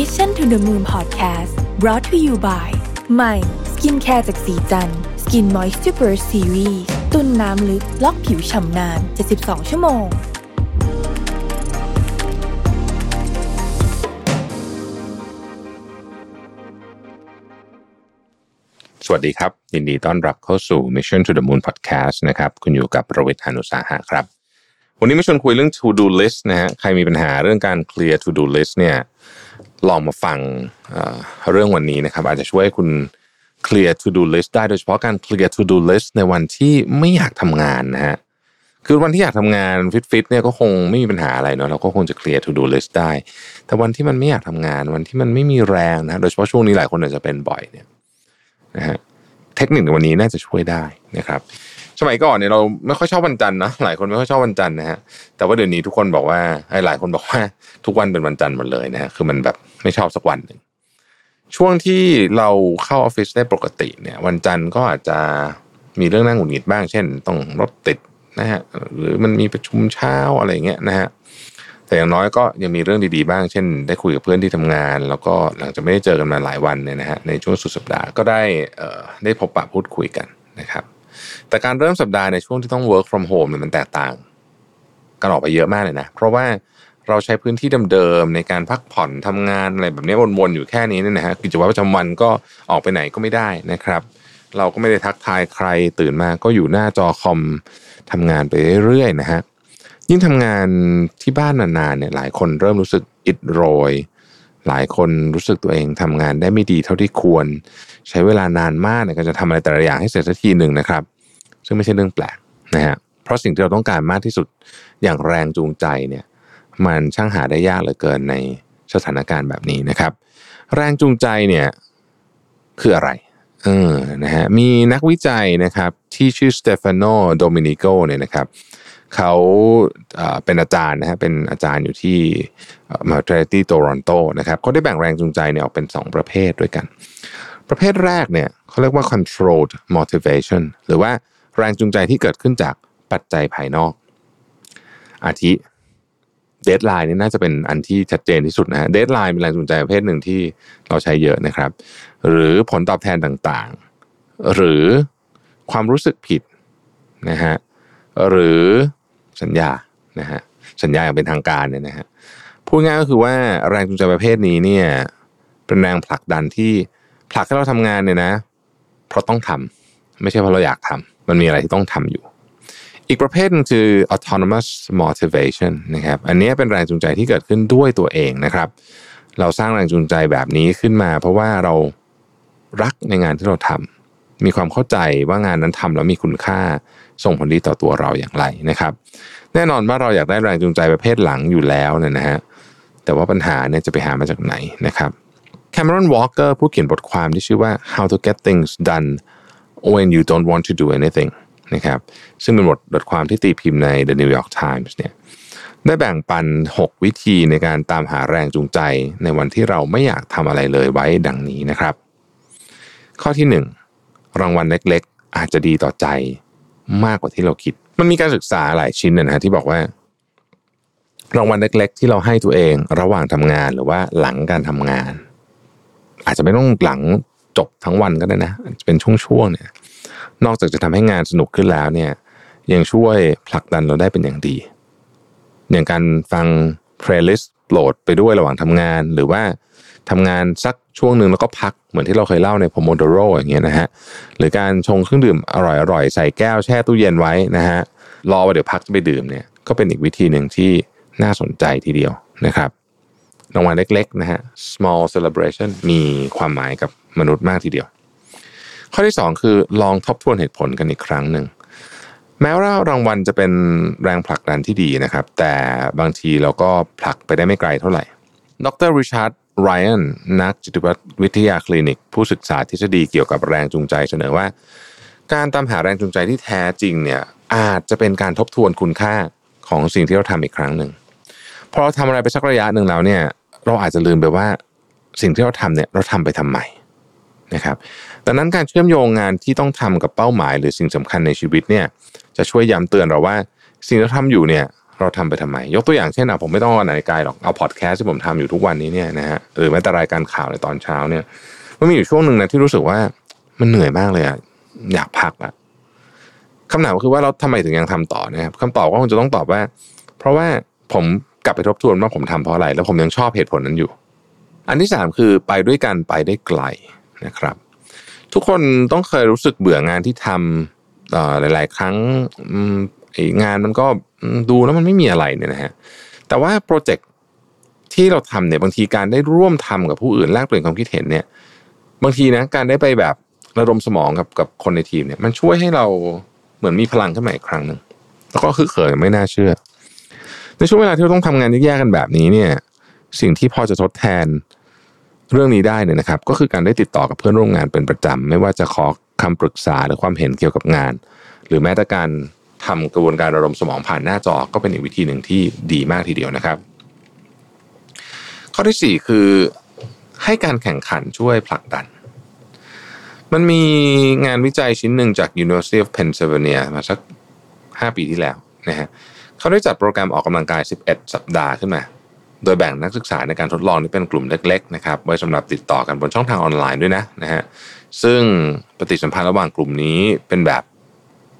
Mission to the Moon Podcast brought to you by ใหม่ skincare จากศรีจันทร์ Skin Moisture Burst Series ตุนน้ำลึก ล็อกผิวฉ่ำนาน 72 ชั่วโมง สวัสดีครับ ยินดีต้อนรับเข้าสู่ Mission to the Moon Podcast นะครับ คุณอยู่กับรวิศ หาญอุตสาหะครับ วันนี้มาชวนคุยเรื่อง to do list นะฮะใครมีปัญหาเรื่องการ clear to do list เนี่ย ลองมาฟังเรื่องวันนี้นะครับ อาจจะช่วยคุณ clear to do list ได้โดยเฉพาะการ clear to do list ในวันที่ไม่อยากทำงานนะฮะคือวันที่อยากทำงานฟิตๆเนี่ยก็คงไม่มีปัญหาอะไรเนาะเราก็คงจะ clear to do list ได้ แต่วันที่มันไม่อยากทำงาน วันที่มันไม่มีแรงนะโดยเฉพาะช่วงนี้หลายคนอาจจะเป็นบ่อยเนี่ยนะฮะเทคนิคในวันนี้น่าจะช่วยได้นะครับ มัยก่อนเนี่ยเราไม่ค่อยชอบวันจันทร์นะหลายคนไม่ค่อยชอบวันจันทร์นะฮะแต่ว่าเดี๋ยวนี้ทุกคนบอกว่าไอ้หลายคนบอกว่า ทุกวันเป็นวันจันทร์หมดเลยนะฮะคือมันแบบไม่ชอบสักวันหนึ่งช่วงที่เราเข้าออฟฟิศได้ปกติเนี่ย วันจันทร์ก็อาจจะมีเรื่องนั่งหงุดหงิดบ้าง เช่น ต้องรถติดนะฮะหรือมันมีประชุมเช้าอะไรเงี้ยนะฮะแต่อย่างน้อยก็ยังมีเรื่องดีๆบ้าง เช่น ได้คุยกับเพื่อนที่ทำงาน แล้วก็หลังจากไม่ได้เจอกันมาหลายวันเนี่ยนะฮะในช่วงสุดสัปดาห์ก็ได้เอ่อได้พบปะพูดคุยกันนะครับ แต่การเริ่มสัปดาห์ในช่วงที่ต้อง work from home เนี่ยมันแตกต่างกันออกไปเยอะมากเลยนะ เพราะว่าเราใช้พื้นที่เดิมๆในการพักผ่อนทำงานอะไรแบบนี้วนๆอยู่แค่นี้เนี่ยนะฮะกิจวัตรประจำวันก็ออกไปไหนก็ไม่ได้นะครับ เราก็ไม่ได้ทักทายใครตื่นมาก็อยู่หน้าจอคอมทำงานไปเรื่อยๆนะฮะยิ่งทำงานที่บ้านนานๆเนี่ยหลายคนเริ่มรู้สึกอิดโรย หลายคนรู้สึกตัวเองทำงานได้ไม่ดีเท่าที่ควร ใช้เวลานานมากในการจะทำอะไรแต่ละอย่างให้เสร็จสักทีหนึ่งนะครับ ซึ่งไม่ใช่เรื่องแปลกนะฮะเพราะสิ่งที่เราต้องการมากที่สุดอย่างแรงจูงใจเนี่ยมันช่างหาได้ยากเหลือเกินในสถานการณ์แบบนี้นะครับ แรงจูงใจเนี่ยคืออะไรเออนะฮะมีนักวิจัยนะครับที่ชื่อสเตฟานโนโดมินิโกเนี่ยนะครับ เขาเอ่อเป็นอาจารย์นะฮะเป็นอาจารย์อยู่ที่มหาวิทยาลัยที่โตรอนโตนะครับเขาได้แบ่งแรงจูงใจเนี่ยออกเป็น 2 ประเภทด้วยกัน ประเภทแรกเนี่ยเขาเรียกว่า controlled motivation หรือว่าแรงจูงใจที่เกิดขึ้นจากปัจจัยภายนอก อาทิ deadline นี่น่าจะเป็นอันที่ชัดเจนที่สุดนะฮะ deadline เป็นแรงจูงใจประเภทหนึ่งที่เราใช้เยอะนะครับ หรือผลตอบแทนต่างๆ หรือความรู้สึกผิดนะฮะหรือ สัญญานะฮะสัญญาอย่างเป็นทางการเนี่ยนะฮะพูดง่ายก็คือว่าแรงจูงใจประเภทนี้เนี่ยเป็นแรงผลักดันที่ผลักให้เราทำงานเนี่ยนะ เพราะต้องทำไม่ใช่เพราะเราอยากทำมันมีอะไรที่ต้องทำอยู่ อีกประเภทนึงคือ autonomous motivation นะครับอันนี้เป็นแรงจูงใจที่เกิดขึ้นด้วยตัวเองนะครับ เราสร้างแรงจูงใจแบบนี้ขึ้นมา เพราะว่าเรารักในงานที่เราทำ มีความเข้าใจว่างานนั้นทำแล้วมีคุณค่าส่งผลดีต่อตัวเราอย่างไรนะครับ แน่นอนว่าเราอยากได้แรงจูงใจประเภทหลังอยู่แล้วเนี่ยนะฮะแต่ว่าปัญหาเนี่ยจะไปหามาจากไหนนะครับแคมรอนวอลเกอร์ผู้เขียนบทความที่ชื่อว่า How to Get Things Done When You Don't Want to Do Anything นะครับซึ่งเป็นบทบทความที่ตีพิมพ์ใน The New York Times เนี่ยได้แบ่งปัน 6 วิธีในการตามหาแรงจูงใจในวันที่เราไม่อยากทำอะไรเลยไว้ดังนี้นะครับ ข้อที่ 1 รางวัลเล็ก ๆ อาจจะดีต่อใจมากกว่าที่เราคิด มันมีการศึกษาหลายชิ้นนะฮะที่บอกว่า รางวัลเล็ก ๆ ที่เราให้ตัวเองระหว่างทำงานหรือว่าหลังการทำงาน อาจจะไม่ต้องหลังจบทั้งวันก็ได้นะเป็นช่วงๆเนี่ย นอกจากจะทำให้งานสนุกขึ้นแล้วเนี่ย ยังช่วยผลักดันเราได้เป็นอย่างดี อย่างการฟัง playlist โปรดไปด้วยระหว่างทำงาน หรือว่า ทำงานสักช่วงหนึ่งแล้วก็พักเหมือนที่เราเคยเล่าใน Pomodoro อย่างเงี้ยนะฮะหรือการชงเครื่องดื่มอร่อยๆ ใส่แก้วแช่ตู้เย็นไว้นะฮะรอว่าเดี๋ยวพักจะไปดื่มเนี่ยก็เป็นอีกวิธีหนึ่งที่น่าสนใจทีเดียวนะครับรางวัลเล็กๆนะฮะ small celebration มีความหมายกับมนุษย์มากทีเดียว ข้อที่ 2 คือลองทบทวนเหตุผลกันอีกครั้งหนึ่งแม้ว่ารางวัลจะเป็นแรงผลักดันที่ดีนะครับ แต่บางทีเราก็ผลักไปได้ไม่ไกลเท่าไหร่ ดรริชาร์ด ไรอันนักจิตวิทยาคลินิก ผู้ศึกษาทฤษฎีเกี่ยวกับแรงจูงใจเสนอว่า การตามหาแรงจูงใจที่แท้จริงเนี่ยอาจจะเป็นการทบทวนคุณค่าของสิ่งที่เราทำอีกครั้งหนึ่งพอเราทำอะไรไปสักระยะหนึ่งแล้วเนี่ย เราอาจจะลืมไปว่าสิ่งที่เราทำเนี่ยเราทำไปทำไมนะครับดังนั้นการเชื่อมโยงงานที่ต้องทำกับเป้าหมาย หรือสิ่งสำคัญในชีวิตเนี่ยจะช่วยย้ำเตือนเราว่า สิ่งที่เราทำอยู่เนี่ย เราทำไปทำไม ยกตัวอย่างเช่นอะผมไม่ต้องเอานาฬิกาหรอกเอาพอดแคสต์ที่ผมทำอยู่ทุกวันนี้เนี่ยนะฮะหรือแม้แต่รายการข่าวในตอนเช้าเนี่ยมันมีอยู่ช่วงหนึ่งนะที่รู้สึกว่ามันเหนื่อยมากเลยอะอยากพักอะคำถามคือว่าเราทำไมถึงยังทำต่อนะครับคำตอบก็คงจะต้องตอบว่า เพราะว่าผมกลับไปทบทวนว่าผมทำเพราะอะไร แล้วผมยังชอบเหตุผลนั้นอยู่ อันที่สามคือไปด้วยกันไปได้ไกลนะครับ ทุกคนต้องเคยรู้สึกเบื่องานที่ทำหลาย ๆ ครั้ง งานมันก็ดูแล้วมันไม่มีอะไรเนี่ยนะฮะแต่ว่าโปรเจกต์ที่เราทำเนี่ยบางทีการได้ร่วมทำกับผู้อื่นแลกเปลี่ยนความคิดเห็นเนี่ย บางทีนะการได้ไปแบบระดมสมองกับกับคนในทีมเนี่ย มันช่วยให้เราเหมือนมีพลังขึ้นมาอีกครั้งหนึ่งแล้วก็คือเขินไม่น่าเชื่อ ในช่วงเวลาที่เราต้องทำงานแยกๆกันแบบนี้เนี่ย สิ่งที่พอจะทดแทนเรื่องนี้ได้เนี่ยนะครับ ก็คือการได้ติดต่อกับเพื่อนร่วมงานเป็นประจำไม่ว่าจะขอคำปรึกษาหรือความเห็นเกี่ยวกับงาน หรือแม้แต่การ ทำกระบวนการระดมสมองผ่านหน้าจอก็เป็นอีกวิธีหนึ่งที่ดีมากทีเดียวนะครับ ข้อที่ 4 คือให้การแข่งขันช่วยผลักดัน มันมีงานวิจัยชิ้นหนึ่งจาก University of Pennsylvania มาสัก 5 ปีที่แล้วนะฮะเขาได้จัดโปรแกรมออกกำลังกาย 11 สัปดาห์ขึ้นมา โดยแบ่งนักศึกษาในการทดลองนี่เป็นกลุ่มเล็กๆนะครับไว้สำหรับติดต่อกันบนช่องทางออนไลน์ด้วยนะนะฮะซึ่งปฏิสัมพันธ์ระหว่างกลุ่มนี้เป็นแบบ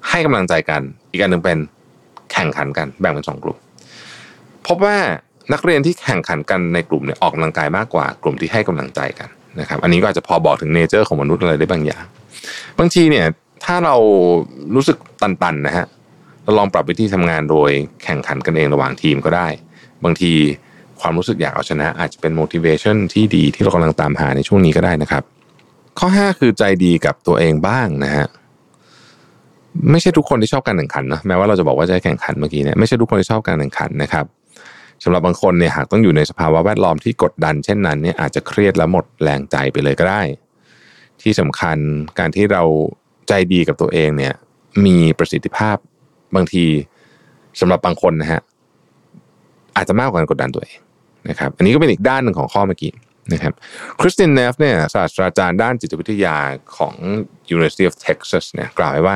ให้กำลังใจกัน อีกอันหนึ่งเป็นแข่งขันกันแบ่งเป็นสองกลุ่ม พบว่านักเรียนที่แข่งขันกันในกลุ่มเนี่ยออกกำลังกายมากกว่ากลุ่มที่ให้กำลังใจกันนะครับ อันนี้ก็อาจจะพอบอกถึงเนเจอร์ของมนุษย์อะไรได้บางอย่าง บางทีเนี่ยถ้าเรารู้สึกตันๆนะฮะเราลองปรับวิธีทำงานโดยแข่งขันกันเองระหว่างทีมก็ได้ บางทีความรู้สึกอยากเอาชนะ อาจจะเป็น motivation ที่ดีที่เรากำลังตามหาในช่วงนี้ก็ได้นะครับ ข้อ 5 คือใจดีกับตัวเองบ้างนะฮะ ไม่ใช่ทุกคนที่ชอบการแข่งขันนะแม้ว่าเราจะบอกว่าจะแข่งขันเมื่อกี้เนี่ยไม่ใช่ทุกคนที่ชอบการแข่งขันนะครับสำหรับบางคนเนี่ยหากต้องอยู่ในสภาวะแวดล้อมที่กดดัน เช่นนั้นเนี่ยอาจจะเครียดและหมดแรงใจไปเลยก็ได้ ที่สำคัญการที่เราใจดีกับตัวเองเนี่ยมีประสิทธิภาพบางทีสำหรับบางคนนะฮะอาจจะมากกว่าการกดดันตัวเองนะครับ อันนี้ก็เป็นอีกด้านหนึ่งของข้อเมื่อกี้นะครับคริสตินเนฟเนี่ยศาสตราจารย์ด้านจิตวิทยาของ University of Texas เนี่ยกล่าวไว้ว่า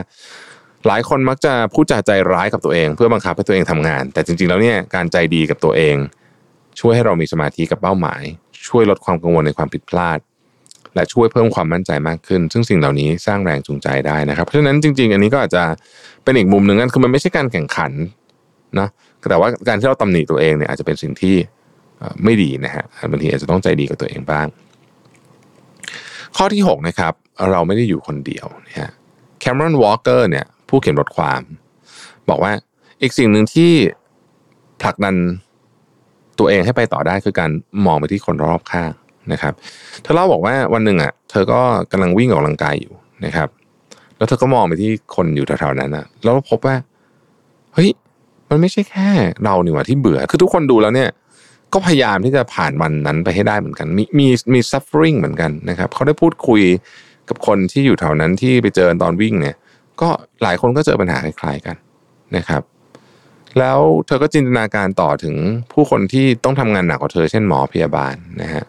หลายคนมักจะพูดจาใจร้ายกับตัวเอง เพื่อบังคับให้ตัวเองทำงาน แต่จริงๆแล้วเนี่ยการใจดีกับตัวเอง ช่วยให้เรามีสมาธิกับเป้าหมาย ช่วยลดความกังวลในความผิดพลาด และช่วยเพิ่มความมั่นใจมากขึ้น ซึ่งสิ่งเหล่านี้สร้างแรงจูงใจได้นะครับ เพราะฉะนั้นจริง ๆ อันนี้ก็อาจจะเป็นอีกมุมหนึ่งนั่นคือมันไม่ใช่การแข่งขันนะแต่ว่าการที่เราตำหนิตัวเองเนี่ยอาจจะเป็นสิ่งที่ไม่ดีนะฮะบางทีอาจจะต้องใจดีกับตัวเองบ้าง ข้อที่6นะครับเราไม่ได้อยู่คนเดียวนะฮะแคมรอนวอลเกอร์เนี่ย ผู้เขียนบทความ บอกว่าอีกสิ่งหนึ่งที่ผลักดันตัวเองให้ไปต่อได้คือการมองไปที่คนรอบข้างนะครับ เธอเล่าบอกว่าวันหนึ่งอะ เธอก็กำลังวิ่งออกกำลังกายอยู่นะครับ แล้วเธอก็มองไปที่คนอยู่แถวๆนั้นนะแล้วพบว่าเฮ้ยมันไม่ใช่แค่เราหนิว่าที่เบื่อ คือทุกคนดูแล้วเนี่ย ก็พยายามที่จะผ่านวันนั้นไปให้ได้เหมือนกัน มีมีมี suffering เหมือนกันนะครับ เขาได้พูดคุยกับคนที่อยู่แถวนั้นที่ไปเจอตอนวิ่งเนี่ย ก็หลายคนก็เจอปัญหาคล้ายๆกันนะครับ แล้วเธอก็จินตนาการต่อถึงผู้คนที่ต้องทำงานหนักกว่าเธอเช่นหมอพยาบาลนะฮะ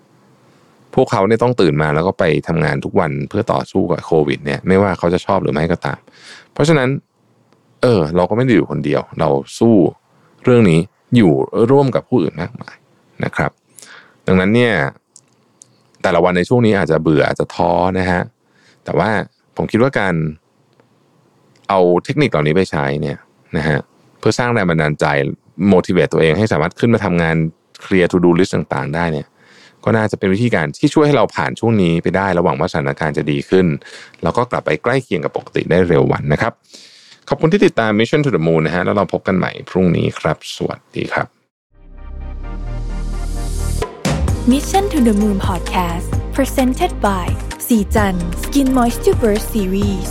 พวกเขาเนี่ยต้องตื่นมาแล้วก็ไปทำงานทุกวันเพื่อต่อสู้กับโควิด เนี่ยไม่ว่าเขาจะชอบหรือไม่ก็ตาม เพราะฉะนั้น เออ เราก็ไม่ได้อยู่คนเดียว เราสู้เรื่องนี้อยู่ร่วมกับผู้อื่นมากมายนะครับ ดังนั้นเนี่ย แต่ละวันในช่วงนี้อาจจะเบื่ออาจจะท้อนะฮะแต่ว่าผมคิดว่าการ เอาเทคนิคเหล่านี้ไปใช้เนี่ยนะฮะเพื่อสร้างแรงบันดาลใจ motivate ตัวเองให้สามารถขึ้นมาทำงานเคลียร์ to do list ต่างๆ ได้เนี่ย ก็น่าจะเป็นวิธีการที่ช่วยให้เราผ่านช่วงนี้ไปได้ ระหว่างว่าสถานการณ์จะดีขึ้น แล้วก็กลับไปใกล้เคียงกับปกติได้เร็ววันนะครับ ขอบคุณที่ติดตาม Mission to the Moon นะฮะแล้วเราพบกันใหม่พรุ่งนี้ครับ สวัสดีครับ Mission to the Moon Podcast Presented by สีจัน Skin Moisture Burst Series